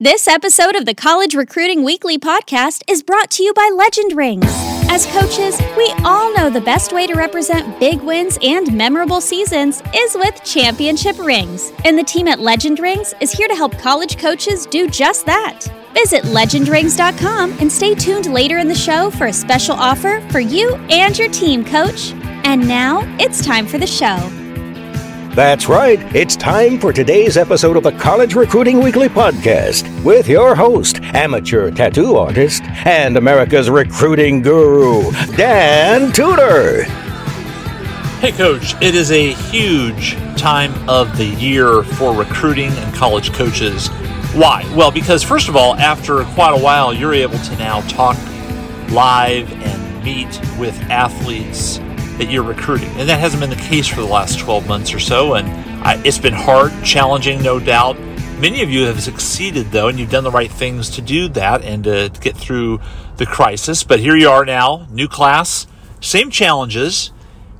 This episode of the College Recruiting Weekly podcast is brought to you by Legend Rings. As coaches, we all know the best way to represent big wins and memorable seasons is with championship rings. And the team at Legend Rings is here to help college coaches do just that. Visit legendrings.com and stay tuned later in the show for a special offer for you and your team, coach. And now it's time for the show. That's right. It's time for today's episode of the College Recruiting Weekly podcast with your host, amateur tattoo artist, and America's recruiting guru, Dan Tudor. Hey, Coach, it is a huge time of the year for recruiting and college coaches. Why? Well, because first of all, after quite a while, you're able to now talk live and meet with athletes that you're recruiting. And that hasn't been the case for the last 12 months or so. And I, it's been hard, challenging, no doubt. Many of you have succeeded, though, and you've done the right things to do that and to, to get through the crisis. But here you are now, new class, same challenges.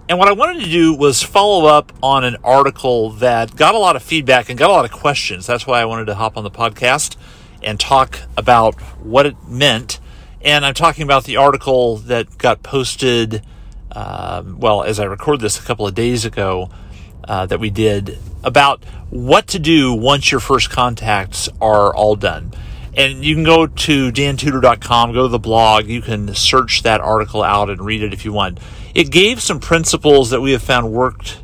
And what I wanted to do was follow up on an article that got a lot of feedback and got a lot of questions. That's why I wanted to hop on the podcast and talk about what it meant. And I'm talking about the article that got posted um, well, as I record this a couple of days ago, uh, that we did about what to do once your first contacts are all done. And you can go to dantudor.com, go to the blog, you can search that article out and read it if you want. It gave some principles that we have found worked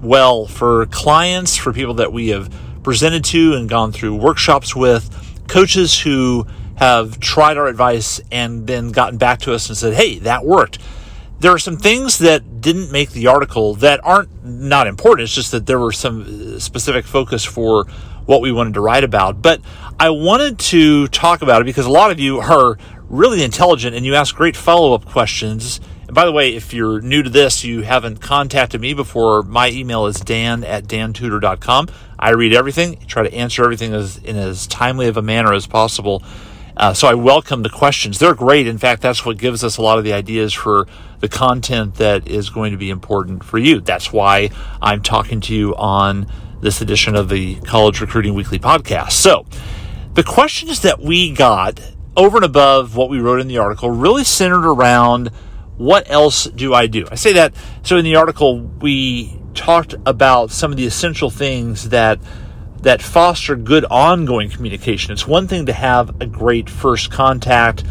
well for clients, for people that we have presented to and gone through workshops with, coaches who have tried our advice and then gotten back to us and said, hey, that worked there are some things that didn't make the article that aren't not important. It's just that there were some uh, specific focus for what we wanted to write about. But I wanted to talk about it because a lot of you are really intelligent and you ask great follow up questions. And by the way, if you're new to this, you haven't contacted me before, my email is dan at dantudor.com. I read everything, try to answer everything as, in as timely of a manner as possible. Uh, so I welcome the questions. They're great. In fact, that's what gives us a lot of the ideas for the content that is going to be important for you. That's why I'm talking to you on this edition of the College Recruiting Weekly podcast. So the questions that we got over and above what we wrote in the article really centered around what else do I do? I say that so in the article we talked about some of the essential things that that foster good ongoing communication. It's one thing to have a great first contact,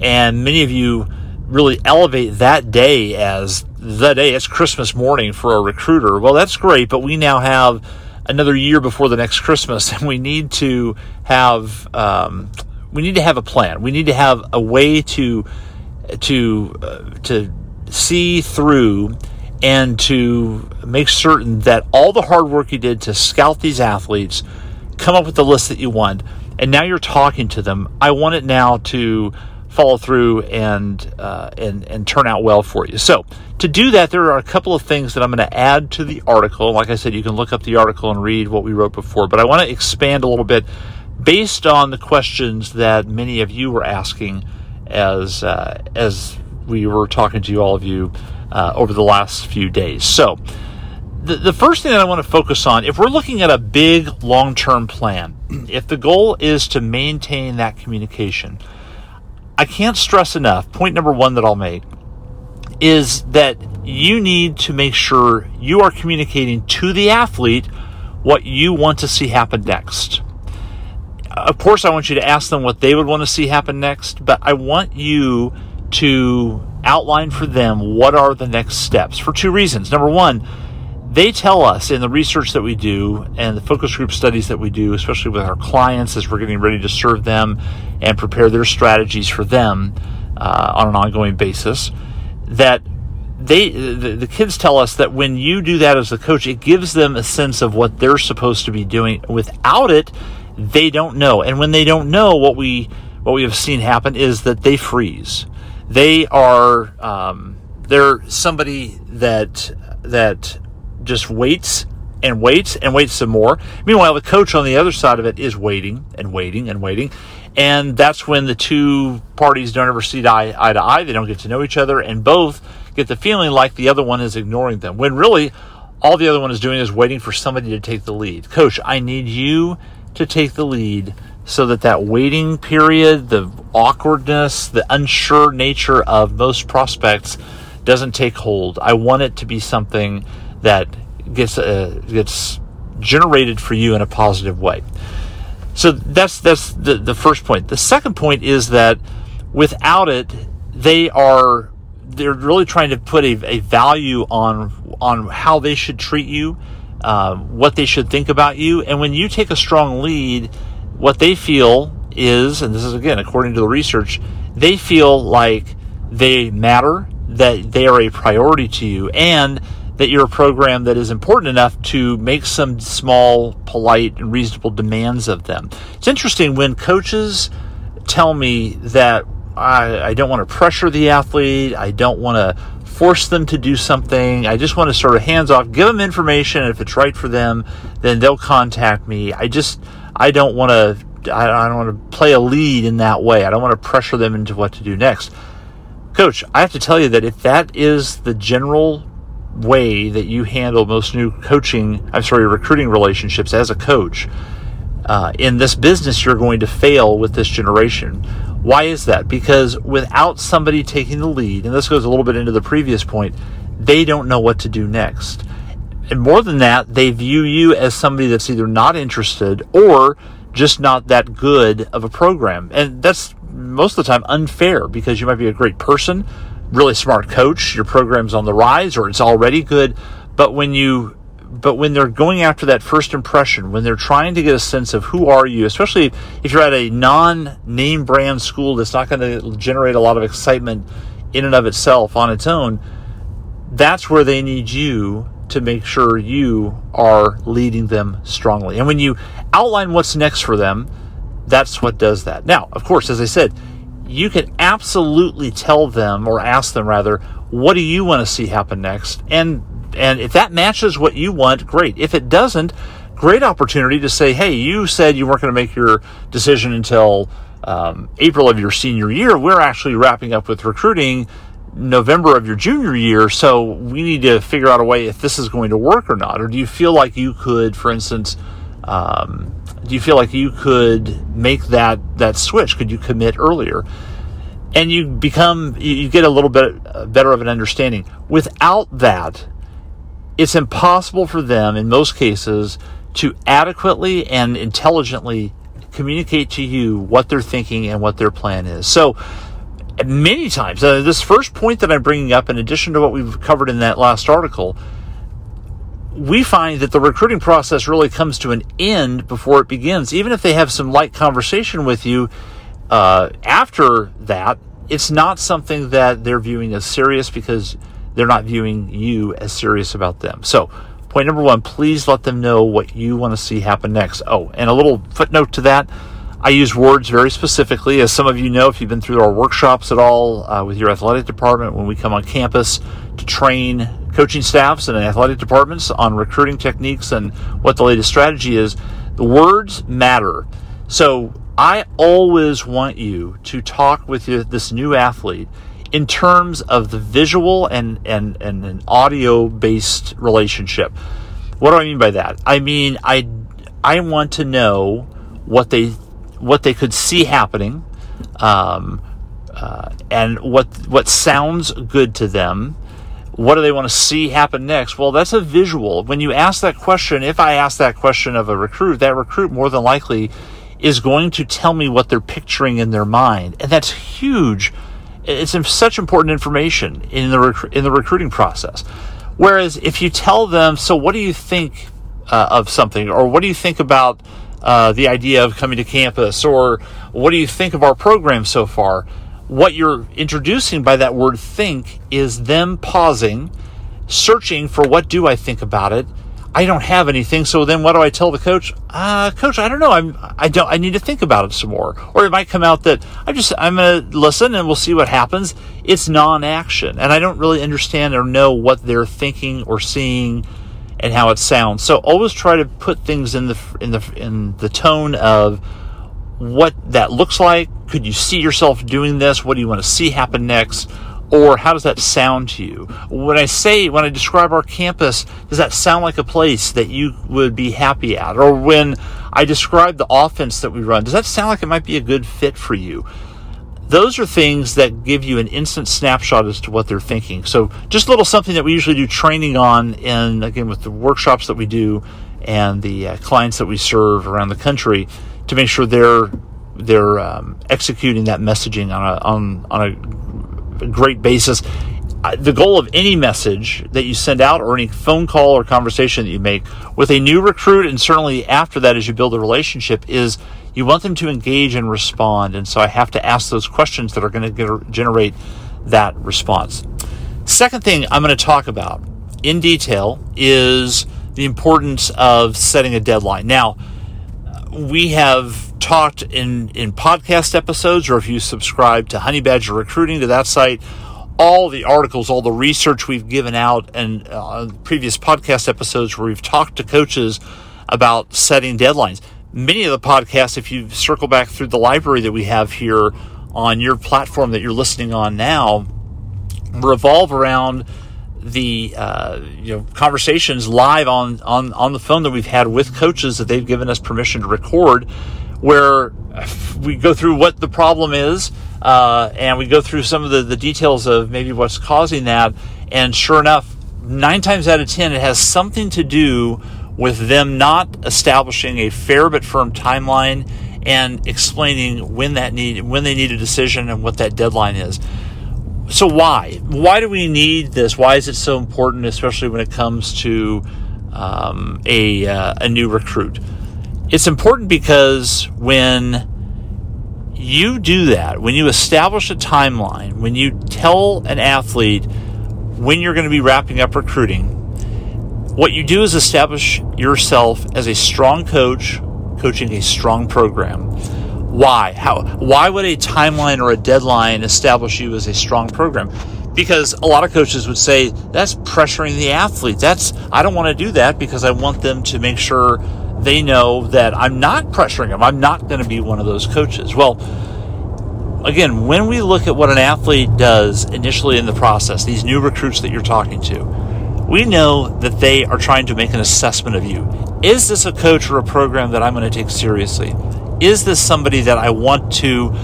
and many of you really elevate that day as the day. It's Christmas morning for a recruiter. Well, that's great, but we now have another year before the next Christmas, and we need to have um, we need to have a plan. We need to have a way to to uh, to see through and to make certain that all the hard work you did to scout these athletes, come up with the list that you want, and now you're talking to them. I want it now to follow through and uh, and and turn out well for you. So to do that, there are a couple of things that I'm going to add to the article. Like I said, you can look up the article and read what we wrote before, but I want to expand a little bit based on the questions that many of you were asking as uh, as we were talking to you, all of you uh, over the last few days. So, the, the first thing that I want to focus on, if we're looking at a big long term plan, if the goal is to maintain that communication, I can't stress enough. Point number one that I'll make is that you need to make sure you are communicating to the athlete what you want to see happen next. Of course, I want you to ask them what they would want to see happen next, but I want you to outline for them what are the next steps for two reasons. Number one, they tell us in the research that we do and the focus group studies that we do, especially with our clients as we're getting ready to serve them and prepare their strategies for them uh, on an ongoing basis, that they the, the kids tell us that when you do that as a coach, it gives them a sense of what they're supposed to be doing. Without it, they don't know, and when they don't know, what we what we have seen happen is that they freeze they are um, they're somebody that that just waits and waits and waits some more. Meanwhile, the coach on the other side of it is waiting and waiting and waiting. And that's when the two parties don't ever see eye, eye to eye. They don't get to know each other, and both get the feeling like the other one is ignoring them. When really, all the other one is doing is waiting for somebody to take the lead. Coach, I need you to take the lead so that that waiting period, the awkwardness, the unsure nature of most prospects doesn't take hold. I want it to be something that gets uh, gets generated for you in a positive way. So that's that's the, the first point. The second point is that without it, they are they're really trying to put a, a value on on how they should treat you, uh, what they should think about you, and when you take a strong lead what they feel is, and this is again according to the research, they feel like they matter, that they are a priority to you, and that you're a program that is important enough to make some small, polite, and reasonable demands of them. It's interesting when coaches tell me that I, I don't want to pressure the athlete, I don't want to force them to do something. I just want to sort of hands off, give them information. And if it's right for them, then they'll contact me. I just, I don't want to I don't want to play a lead in that way. I don't want to pressure them into what to do next. Coach, I have to tell you that if that is the general way that you handle most new coaching, I'm sorry, recruiting relationships as a coach, uh, in this business, you're going to fail with this generation. Why is that? Because without somebody taking the lead, and this goes a little bit into the previous point, they don't know what to do next and more than that, they view you as somebody that's either not interested or just not that good of a program. And that's most of the time unfair because you might be a great person, really smart coach, your program's on the rise or it's already good, but when you but when they're going after that first impression, when they're trying to get a sense of who are you, especially if you're at a non-name brand school that's not going to generate a lot of excitement in and of itself on its own, that's where they need you to make sure you are leading them strongly. And when you outline what's next for them, that's what does that. Now, of course, as I said, you can absolutely tell them or ask them rather, what do you want to see happen next? And and if that matches what you want, great. If it doesn't, great opportunity to say, hey, you said you weren't going to make your decision until um, April of your senior year. We're actually wrapping up with recruiting November of your junior year, so we need to figure out a way if this is going to work or not. Or do you feel like you could, for instance, um, do you feel like you could make that that switch? Could you commit earlier? And you become you get a little bit uh, better of an understanding. Without that, it's impossible for them in most cases to adequately and intelligently communicate to you what they're thinking and what their plan is. So many times. Uh, this first point that I'm bringing up, in addition to what we've covered in that last article, we find that the recruiting process really comes to an end before it begins. Even if they have some light conversation with you uh, after that, it's not something that they're viewing as serious because they're not viewing you as serious about them. So, point number one, please let them know what you want to see happen next. Oh, and a little footnote to that I use words very specifically. As some of you know, if you've been through our workshops at all uh, with your athletic department, when we come on campus to train coaching staffs and athletic departments on recruiting techniques and what the latest strategy is, the words matter. So I always want you to talk with this new athlete in terms of the visual and, and, and an audio based relationship. What do I mean by that? I mean, I, I want to know what they what they could see happening, um, uh, and what what sounds good to them. What do they want to see happen next? Well, that's a visual. When you ask that question, if I ask that question of a recruit, that recruit more than likely is going to tell me what they're picturing in their mind, and that's huge. It's such important information in the rec- in the recruiting process. Whereas if you tell them, so what do you think uh, of something, or what do you think about uh, the idea of coming to campus, or what do you think of our program so far? What you're introducing by that word think is them pausing, searching for what do I think about it. I don't have anything, so then what do I tell the coach? Uh, coach, I don't know. I'm, I don't, I need to think about it some more. Or it might come out that I'm just, I'm going to listen and we'll see what happens. It's non-action. And I don't really understand or know what they're thinking or seeing and how it sounds. So always try to put things in the in the in the tone of what that looks like. Could you see yourself doing this? What do you want to see happen next? Or how does that sound to you? When I say, when I describe our campus, does that sound like a place that you would be happy at? Or when I describe the offense that we run. Does that sound like it might be a good fit for you? Those are things that give you an instant snapshot as to what they're thinking. So, just a little something that we usually do training on, and again, with the workshops that we do and the uh, clients that we serve around the country to make sure they're they're um, executing that messaging on a on on a great basis the goal of any message that you send out or any phone call or conversation that you make with a new recruit and certainly after that as you build a relationship is you want them to engage and respond. And so i have to ask those questions that are going to generate that response. Second thing i'm going to talk about in detail is the importance of setting a deadline. Now we have talked in in podcast episodes or if you subscribe to honey badger recruiting to that site all the articles, all the research we've given out, and uh, previous podcast episodes where we've talked to coaches about setting deadlines. Many of the podcasts, if you circle back through the library that we have here on your platform that you're listening on now, revolve around the uh, you know conversations live on, on on the phone that we've had with coaches that they've given us permission to record, where we go through what the problem is uh, and we go through some of the, the details of maybe what's causing that. And sure enough, nine times out of ten, it has something to do with them not establishing a fair but firm timeline and explaining when that need when they need a decision and what that deadline is. So why? Why do we need this? Why is it so important, especially when it comes to um, a uh, a new recruit? It's important because when you do that, when you establish a timeline, when you tell an athlete when you're going to be wrapping up recruiting, what you do is establish yourself as a strong coach coaching a strong program. Why? How why would a timeline or a deadline establish you as a strong program? Because a lot of coaches would say that's pressuring the athlete. That's I don't want to do that because I want them to make sure they know that I'm not pressuring them. I'm not going to be one of those coaches. Well, again, when we look at what an athlete does initially in the process, these new recruits that you're talking to, we know that they are trying to make an assessment of you. Is this a coach or a program that I'm going to take seriously? Is this somebody that I want to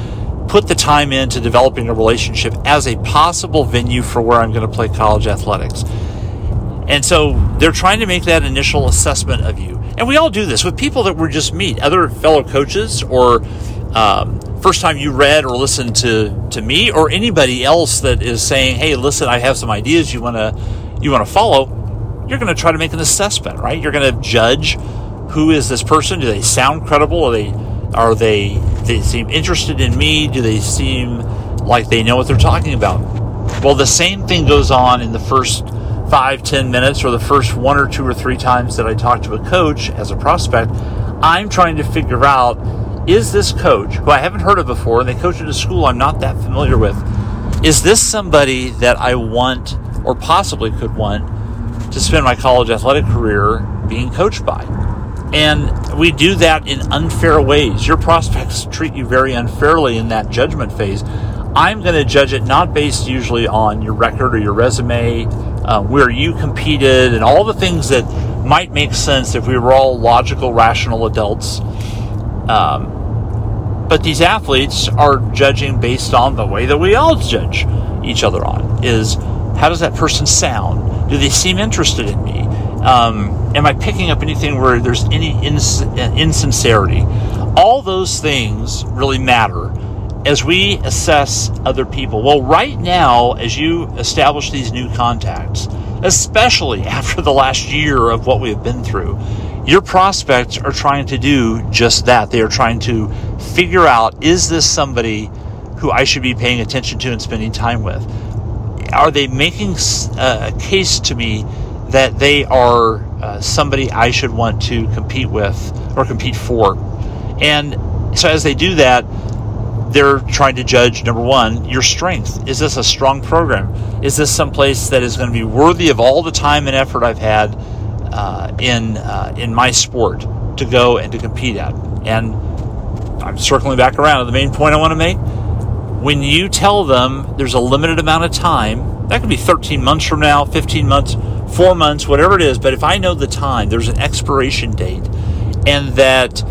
put the time into developing a relationship as a possible venue for where I'm going to play college athletics? And so they're trying to make that initial assessment of you. And we all do this with people that we just meet, other fellow coaches, or um, first time you read or listened to, to me, or anybody else that is saying, "Hey, listen, I have some ideas you want to you want to follow." You're going to try to make an assessment, right? You're going to judge who is this person. Do they sound credible? Are they are they they seem interested in me? Do they seem like they know what they're talking about? Well, the same thing goes on in the first five, ten minutes, or the first one or two or three times that I talk to a coach as a prospect, I'm trying to figure out is this coach, who I haven't heard of before, and they coach at a school I'm not that familiar with, is this somebody that I want or possibly could want to spend my college athletic career being coached by? And we do that in unfair ways. Your prospects treat you very unfairly in that judgment phase. I'm going to judge it not based usually on your record or your resume uh, where you competed, and all the things that might make sense if we were all logical, rational adults. Um, but these athletes are judging based on the way that we all judge each other on is how does that person sound? Do they seem interested in me? Um, am I picking up anything where there's any ins- insincerity? All those things really matter as we assess other people? Well, right now, as you establish these new contacts, especially after the last year of what we have been through, your prospects are trying to do just that. They are trying to figure out is this somebody who I should be paying attention to and spending time with? Are they making a case to me that they are uh, somebody I should want to compete with or compete for? And so as they do that, they're trying to judge number one your strength. Is this a strong program? Is this someplace that is going to be worthy of all the time and effort i've had uh, in uh, in my sport to go and to compete at? And i'm circling back around to the main point i want to make. When you tell them there's a limited amount of time that could be 13 months from now 15 months 4 months whatever it is but if i know the time there's an expiration date and that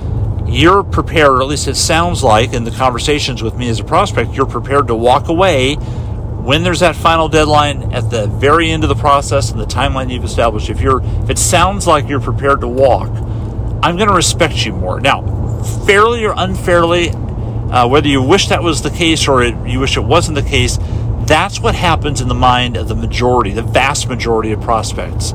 you're prepared, or at least it sounds like in the conversations with me as a prospect, you're prepared to walk away when there's that final deadline at the very end of the process and the timeline you've established. If you're, if it sounds like you're prepared to walk, I'm going to respect you more. Now, fairly or unfairly, uh, whether you wish that was the case or it, you wish it wasn't the case, that's what happens in the mind of the majority, the vast majority of prospects.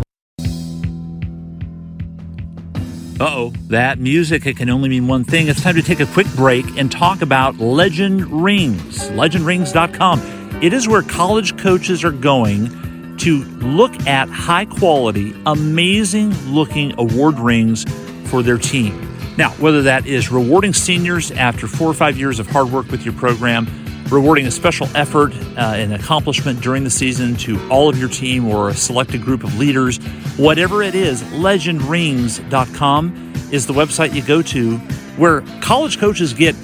Oh, that music, it can only mean one thing. It's time to take a quick break and talk about Legend Rings, legendrings.com. It is where college coaches are going to look at high quality, amazing looking award rings for their team. Now, whether that is rewarding seniors after four or five years of hard work with your program, rewarding a special effort uh, and accomplishment during the season to all of your team or a selected group of leaders. Whatever it is, legendrings.com is the website you go to where college coaches get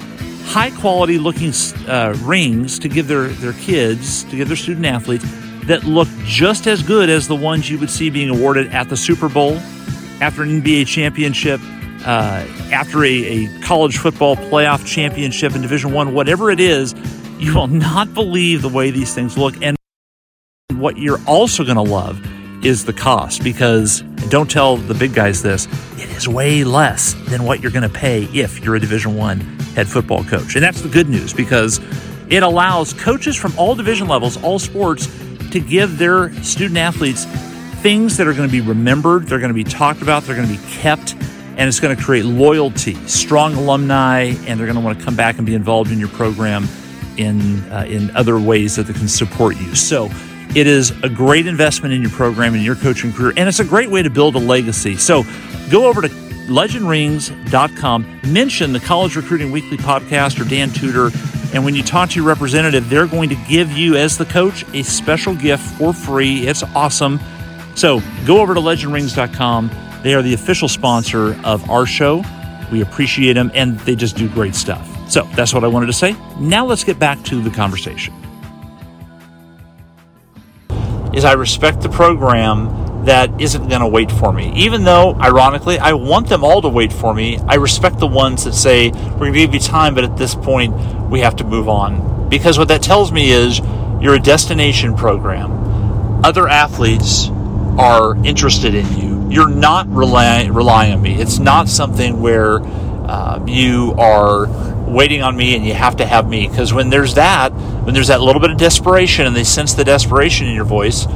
high quality looking uh, rings to give their, their kids, to give their student athletes that look just as good as the ones you would see being awarded at the Super Bowl, after an NBA championship, uh, after a, a, college football playoff championship in Division One, whatever it is, you will not believe the way these things look. And what you're also going to love is the cost because don't tell the big guys this it is way less than what you're going to pay if you're a division 1 head football coach and that's the good news because it allows coaches from all division levels all sports to give their student athletes things that are going to be remembered they're going to be talked about they're going to be kept and it's going to create loyalty strong alumni and they're going to want to come back and be involved in your program in uh, in other ways that they can support you. So it is a great investment in your program and your coaching career, and it's a great way to build a legacy. So go over to legendrings.com, mention the College Recruiting Weekly podcast or Dan Tudor, and when you talk to your representative, they're going to give you, as the coach, a special gift for free. It's awesome. So go over to legendrings.com. They are the official sponsor of our show. We appreciate them, and they just do great stuff. So that's what I wanted to say. Now let's get back to the conversation. Is I respect the program that isn't going to wait for me. Even though, ironically, I want them all to wait for me, I respect the ones that say, we're going to give you time, but at this point, we have to move on. Because what that tells me is you're a destination program. Other athletes are interested in you. You're not relying, relying on me. It's not something where uh, you are waiting on me and you have to have me. Because when there's that when there's that little bit of desperation and they sense the desperation in your voice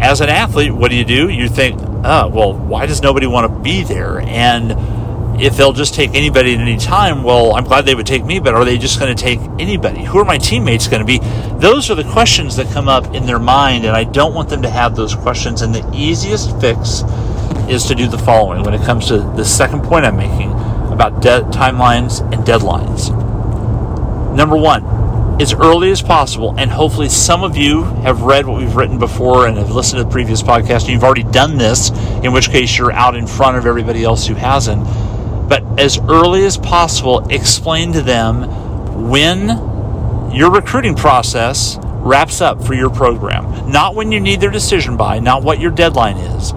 as an athlete what do you do? You think oh well why does nobody want to be there? And if they'll just take anybody at any time well i'm glad they would take me but are they just going to take anybody? Who are my teammates going to be? Those are the questions that come up in their mind and i don't want them to have those questions. And the easiest fix is to do the following when it comes to the second point i'm making about de- timelines and deadlines. Number one, as early as possible, and hopefully some of you have read what we've written before and have listened to the previous podcast, and you've already done this, in which case you're out in front of everybody else who hasn't. But as early as possible, explain to them when your recruiting process wraps up for your program. Not when you need their decision by, not what your deadline is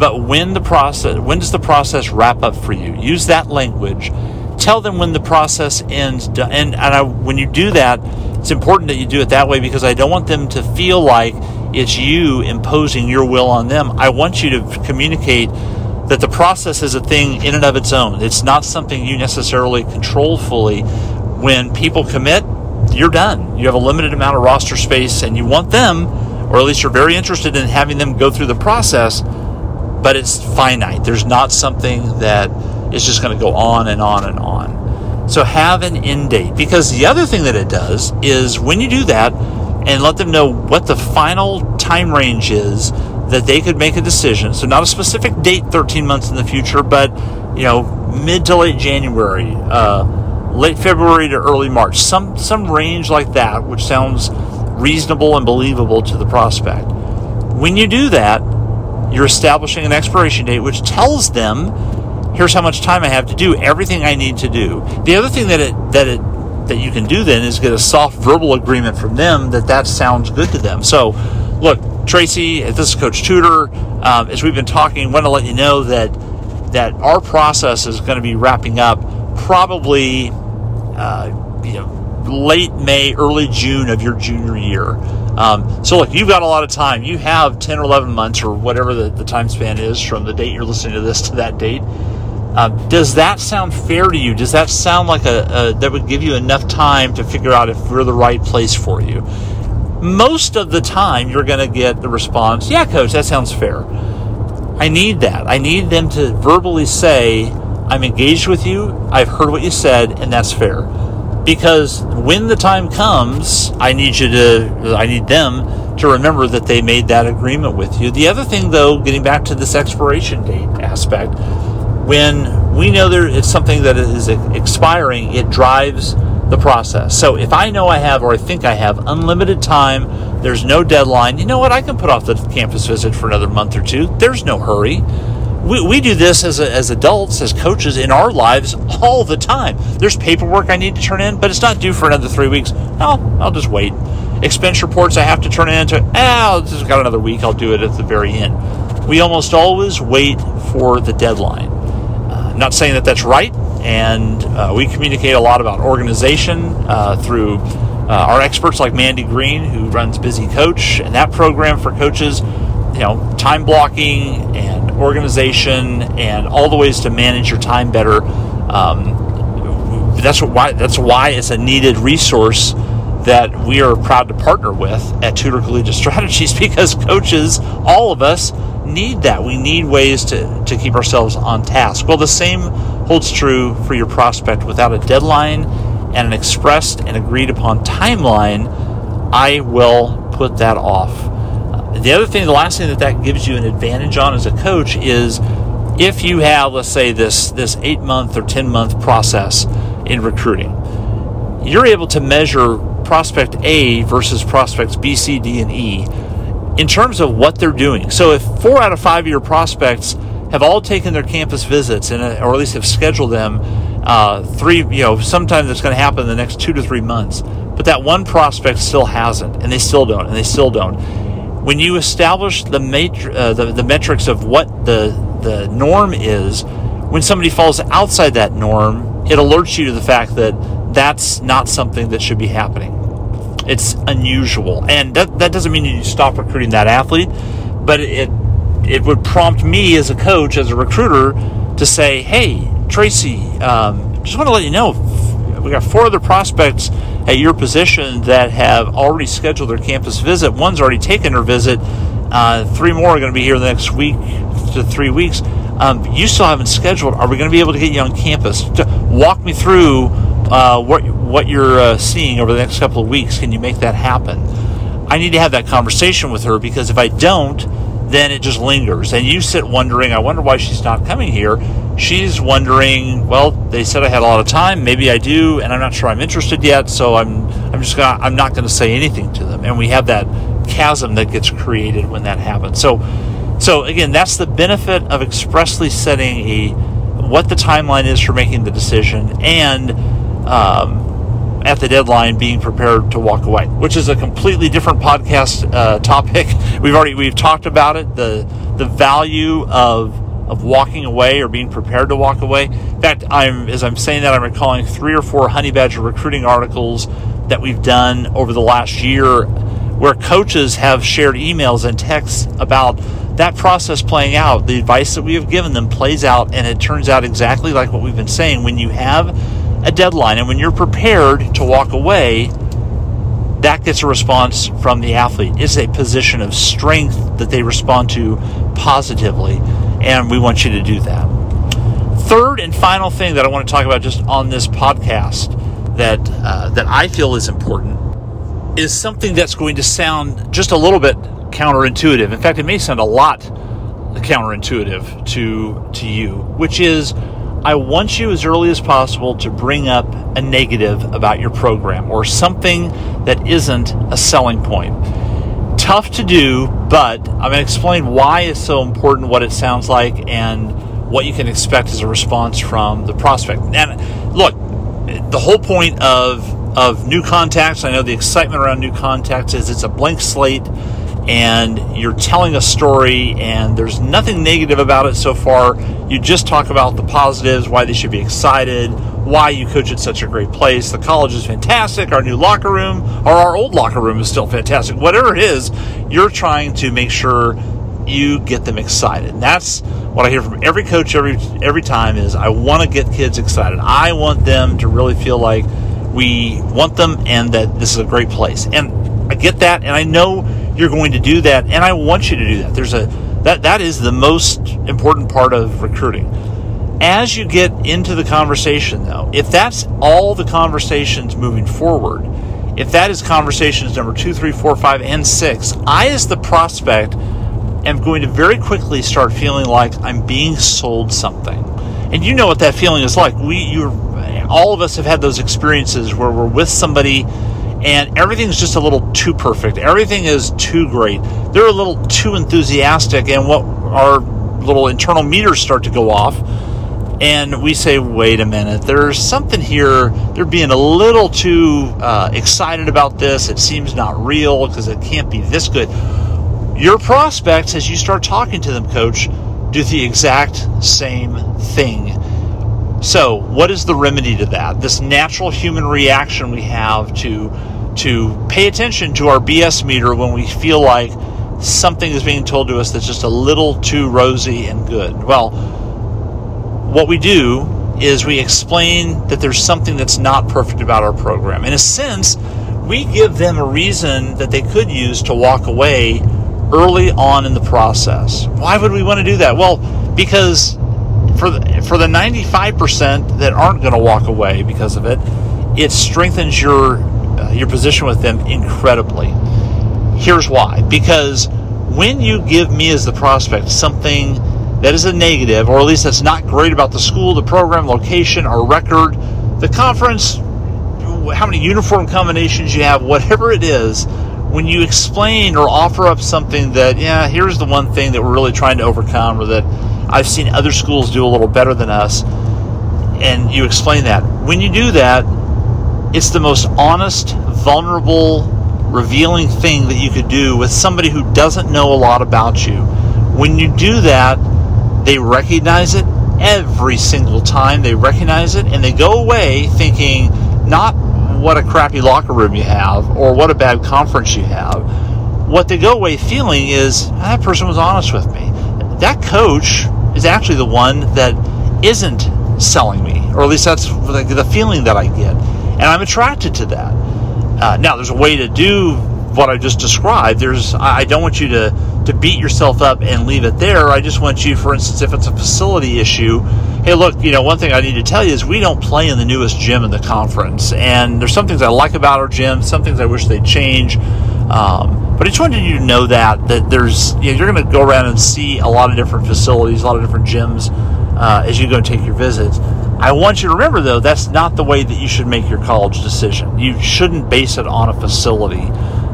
but when the process when does the process wrap up for you? Use that language. Tell them when the process ends and, and I, when you do that it's important that you do it that way because i don't want them to feel like it's you imposing your will on them. I want you to communicate that the process is a thing in and of its own. It's not something you necessarily control fully. When people commit you're done. You have a limited amount of roster space and you want them or at least you're very interested in having them go through the process but it's finite. There's not something that is just going to go on and on and on. So have an end date because the other thing that it does is when you do that and let them know what the final time range is that they could make a decision. So not a specific date 13 months in the future, but you know, mid to late January, uh, late February to early March, some some range like that, which sounds reasonable and believable to the prospect. When you do that, you're establishing an expiration date which tells them here's how much time I have to do everything I need to do. The other thing that it that it that you can do then is get a soft verbal agreement from them that that sounds good to them. So, look, Tracy, this is Coach Tudor. Um, as we've been talking, want to let you know that that our process is going to be wrapping up probably uh, you know late May, early June of your junior year. Um, so look, you've got a lot of time. You have 10 or 11 months or whatever the, the time span is from the date you're listening to this to that date. Uh, does that sound fair to you? Does that sound like a, a that would give you enough time to figure out if we're the right place for you? Most of the time, you're going to get the response, "Yeah, coach, that sounds fair." I need that. I need them to verbally say, "I'm engaged with you. I've heard what you said, and that's fair." Because when the time comes, I need you to, I need them to remember that they made that agreement with you. The other thing, though, getting back to this expiration date aspect when we know there is something that is expiring, it drives the process. So if I know I have, or I think I have, unlimited time, there's no deadline, you know what? I can put off the campus visit for another month or two. There's no hurry. We, we do this as, a, as adults, as coaches in our lives all the time. There's paperwork I need to turn in, but it's not due for another three weeks. No, I'll just wait. Expense reports I have to turn in to, eh, I'll just got another week. I'll do it at the very end. We almost always wait for the deadline not saying that that's right, and uh, we communicate a lot about organization uh, through uh, our experts like Mandy Green, who runs Busy Coach, and that program for coaches. You know, time blocking and organization, and all the ways to manage your time better. Um, that's why that's why it's a needed resource that we are proud to partner with at Tudor Collegiate Strategies because coaches, all of us, need that. We need ways to, to keep ourselves on task. Well, the same holds true for your prospect. Without a deadline and an expressed and agreed upon timeline, I will put that off. The other thing, the last thing that that gives you an advantage on as a coach is if you have, let's say, this, this eight month or 10 month process in recruiting, you're able to measure prospect A versus prospects B, C, D, and E in terms of what they're doing. So if four out of five of your prospects have all taken their campus visits and or at least have scheduled them uh, three, you know, sometimes that's going to happen in the next two to three months, but that one prospect still hasn't, and they still don't, and they still don't. When you establish the, matri- uh, the, the metrics of what the the norm is, when somebody falls outside that norm, it alerts you to the fact that that's not something that should be happening. It's unusual, and that that doesn't mean you stop recruiting that athlete, but it it would prompt me as a coach, as a recruiter, to say, "Hey, Tracy, um, just want to let you know, we got four other prospects at your position that have already scheduled their campus visit. One's already taken her visit. Uh, three more are going to be here the next week to three weeks. Um, you still haven't scheduled. Are we going to be able to get you on campus? Walk me through uh, what what you're uh, seeing over the next couple of weeks. Can you make that happen? I need to have that conversation with her because if I don't, then it just lingers. And you sit wondering, I wonder why she's not coming here. She's wondering, well, they said I had a lot of time. Maybe I do, and I'm not sure I'm interested yet. So I'm, I'm just gonna, I'm not going to say anything to them. And we have that chasm that gets created when that happens. So, so again, that's the benefit of expressly setting a what the timeline is for making the decision and um, at the deadline being prepared to walk away, which is a completely different podcast uh, topic. We've already we've talked about it the the value of of walking away or being prepared to walk away. In fact, I'm as I'm saying that I'm recalling three or four Honey Badger recruiting articles that we've done over the last year where coaches have shared emails and texts about that process playing out. The advice that we have given them plays out and it turns out exactly like what we've been saying. When you have a deadline. And when you're prepared to walk away, that gets a response from the athlete. It's a position of strength that they respond to positively, and we want you to do that. Third and final thing that I want to talk about just on this podcast that uh, that I feel is important is something that's going to sound just a little bit counterintuitive. In fact, it may sound a lot counterintuitive to to you, which is I want you as early as possible to bring up a negative about your program or something that isn't a selling point. Tough to do, but I'm going to explain why it's so important, what it sounds like, and what you can expect as a response from the prospect. And look, the whole point of of new contacts, I know the excitement around new contacts is it's a blank slate and you're telling a story and there's nothing negative about it so far. You just talk about the positives, why they should be excited, why you coach at such a great place. The college is fantastic, our new locker room, or our old locker room is still fantastic. Whatever it is, you're trying to make sure you get them excited. And that's what I hear from every coach every every time is I want to get kids excited. I want them to really feel like we want them and that this is a great place. And I get that and I know you're going to do that and I want you to do that. There's a that that is the most important part of recruiting. As you get into the conversation though, if that's all the conversations moving forward, if that is conversations number two, three, four, five, and six, I as the prospect am going to very quickly start feeling like I'm being sold something. And you know what that feeling is like. We you all of us have had those experiences where we're with somebody and everything's just a little too perfect. Everything is too great. They're a little too enthusiastic, and what our little internal meters start to go off, and we say, "Wait a minute, there's something here. They're being a little too uh, excited about this. It seems not real because it can't be this good." Your prospects, as you start talking to them, coach, do the exact same thing so, what is the remedy to that? This natural human reaction we have to to pay attention to our BS meter when we feel like something is being told to us that's just a little too rosy and good. Well, what we do is we explain that there's something that's not perfect about our program. In a sense, we give them a reason that they could use to walk away early on in the process. Why would we want to do that? Well, because for the, for the 95% that aren't going to walk away because of it, it strengthens your uh, your position with them incredibly. Here's why: because when you give me as the prospect something that is a negative, or at least that's not great about the school, the program, location, our record, the conference, how many uniform combinations you have, whatever it is, when you explain or offer up something that, yeah, here's the one thing that we're really trying to overcome, or that I've seen other schools do a little better than us. And you explain that. When you do that, it's the most honest, vulnerable, revealing thing that you could do with somebody who doesn't know a lot about you. When you do that, they recognize it every single time. They recognize it and they go away thinking not what a crappy locker room you have or what a bad conference you have. What they go away feeling is ah, that person was honest with me. That coach is actually the one that isn't selling me, or at least that's the feeling that I get, and I'm attracted to that. Uh, now, there's a way to do what I just described. There's I don't want you to to beat yourself up and leave it there. I just want you, for instance, if it's a facility issue, hey, look, you know, one thing I need to tell you is we don't play in the newest gym in the conference, and there's some things I like about our gym, some things I wish they'd change. Um, but I just wanted you to know that that there's you know, you're going to go around and see a lot of different facilities, a lot of different gyms uh, as you go and take your visits. I want you to remember though that's not the way that you should make your college decision. You shouldn't base it on a facility.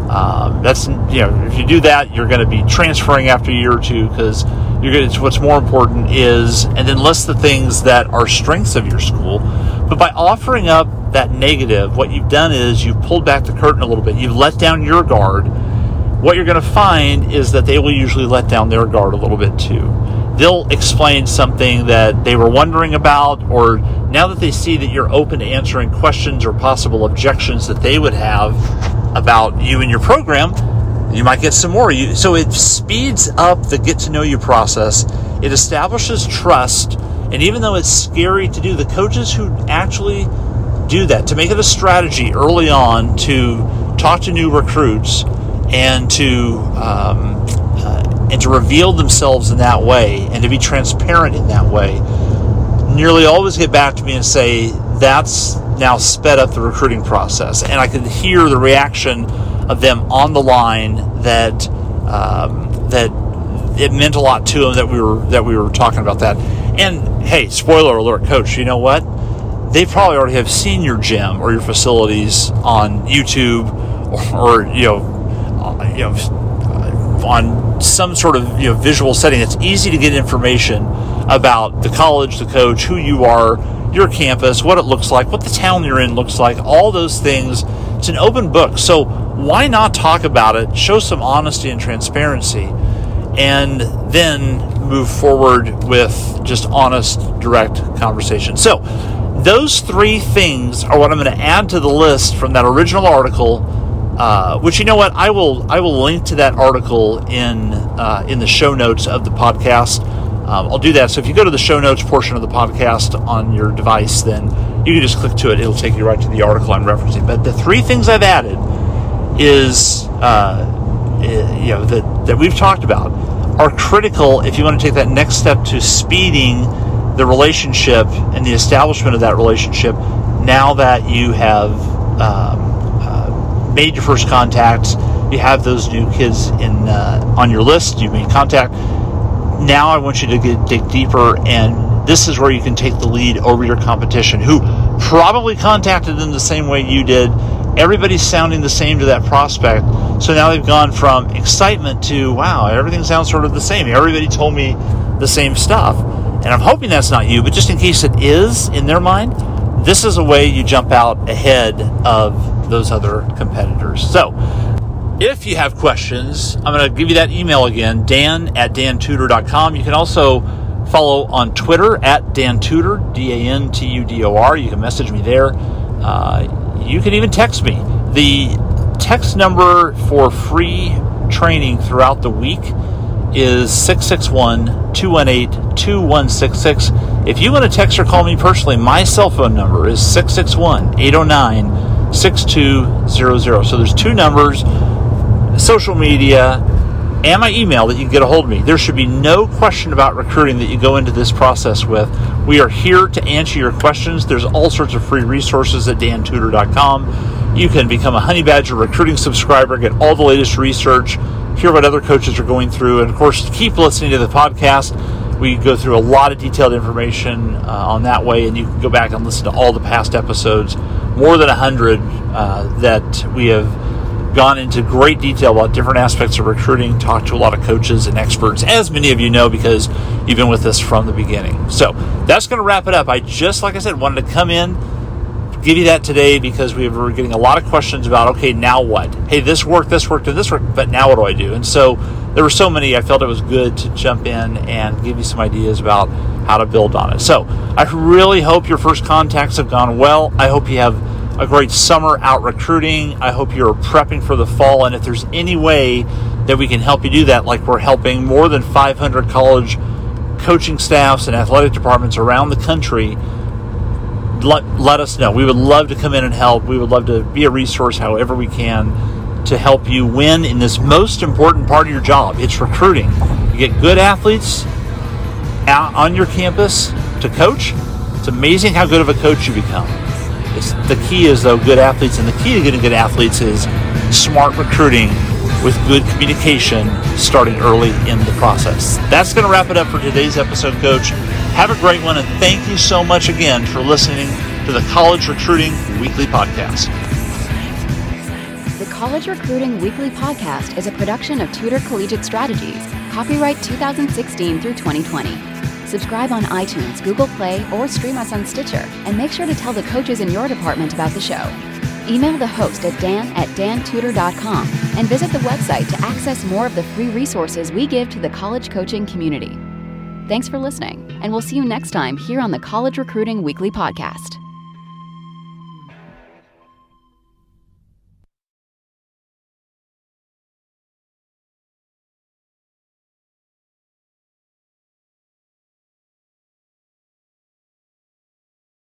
Um, that's you know if you do that, you're going to be transferring after a year or two because you're going to, what's more important is and then list the things that are strengths of your school. But by offering up that negative, what you've done is you've pulled back the curtain a little bit. You've let down your guard what you're going to find is that they will usually let down their guard a little bit too. They'll explain something that they were wondering about, or now that they see that you're open to answering questions or possible objections that they would have about you and your program, you might get some more. You, so it speeds up the get to know you process. It establishes trust, and even though it's scary to do, the coaches who actually do that to make it a strategy early on to talk to new recruits and to um, and to reveal themselves in that way and to be transparent in that way nearly always get back to me and say that's now sped up the recruiting process. And i could hear the reaction of them on the line that um, that it meant a lot to them that we were that we were talking about that. And hey spoiler alert coach you know what? They probably already have seen your gym or your facilities on youtube or, or you know you know, on some sort of you know visual setting. It's easy to get information about the college, the coach, who you are, your campus, what it looks like, what the town you're in looks like. All those things it's an open book. So why not talk about it, show some honesty and transparency, and then move forward with just honest, direct conversation. So those three things are what I'm going to add to the list from that original article. Uh, which you know what I will I will link to that article in uh, in the show notes of the podcast. Um, I'll do that. So if you go to the show notes portion of the podcast on your device, then you can just click to it. It'll take you right to the article I'm referencing. But the three things I've added is uh, eh, you know that that we've talked about are critical if you want to take that next step to speeding the relationship and the establishment of that relationship now that you have um, made your first contacts you have those new kids in uh, on your list you made contact. Now i want you to get, dig deeper and this is where you can take the lead over your competition who probably contacted them the same way you did. Everybody's sounding the same to that prospect. So now they've gone from excitement to wow everything sounds sort of the same. Everybody told me the same stuff. And I'm hoping that's not you, but just in case it is in their mind, this is a way you jump out ahead of those other competitors. So, if you have questions, I'm going to give you that email again, dan at dantudor.com. You can also follow on Twitter at Dan Tudor, D A N T U D O R. You can message me there. Uh, you can even text me. The text number for free training throughout the week is 661 218 2166. If you want to text or call me personally, my cell phone number is 661 809 6200. So there's two numbers, social media, and my email that you can get a hold of me. There should be no question about recruiting that you go into this process with. We are here to answer your questions. There's all sorts of free resources at dantudor.com. You can become a Honey Badger recruiting subscriber, get all the latest research, hear what other coaches are going through, and of course, keep listening to the podcast. We go through a lot of detailed information uh, on that way, and you can go back and listen to all the past episodes, more than 100 uh, that we have gone into great detail about different aspects of recruiting, talked to a lot of coaches and experts, as many of you know because you've been with us from the beginning. So that's going to wrap it up. I just, like I said, wanted to come in, give you that today because we were getting a lot of questions about, okay, now what? Hey, this worked, this worked, and this worked, but now what do I do? And so there were so many, I felt it was good to jump in and give you some ideas about how to build on it. So I really hope your first contacts have gone well. I hope you have a great summer out recruiting. I hope you're prepping for the fall. And if there's any way that we can help you do that, like we're helping more than 500 college coaching staffs and athletic departments around the country, let, let us know. We would love to come in and help. We would love to be a resource however we can to help you win in this most important part of your job. It's recruiting. You get good athletes out on your campus to coach. It's amazing how good of a coach you become. It's, the key is though good athletes, and the key to getting good athletes is smart recruiting with good communication starting early in the process. That's going to wrap it up for today's episode, Coach. Have a great one, and thank you so much again for listening to the College Recruiting Weekly Podcast. College Recruiting Weekly Podcast is a production of Tudor Collegiate Strategies, copyright 2016 through 2020. Subscribe on iTunes, Google Play, or stream us on Stitcher, and make sure to tell the coaches in your department about the show. Email the host at dan at dantudor.com and visit the website to access more of the free resources we give to the college coaching community. Thanks for listening, and we'll see you next time here on the College Recruiting Weekly Podcast.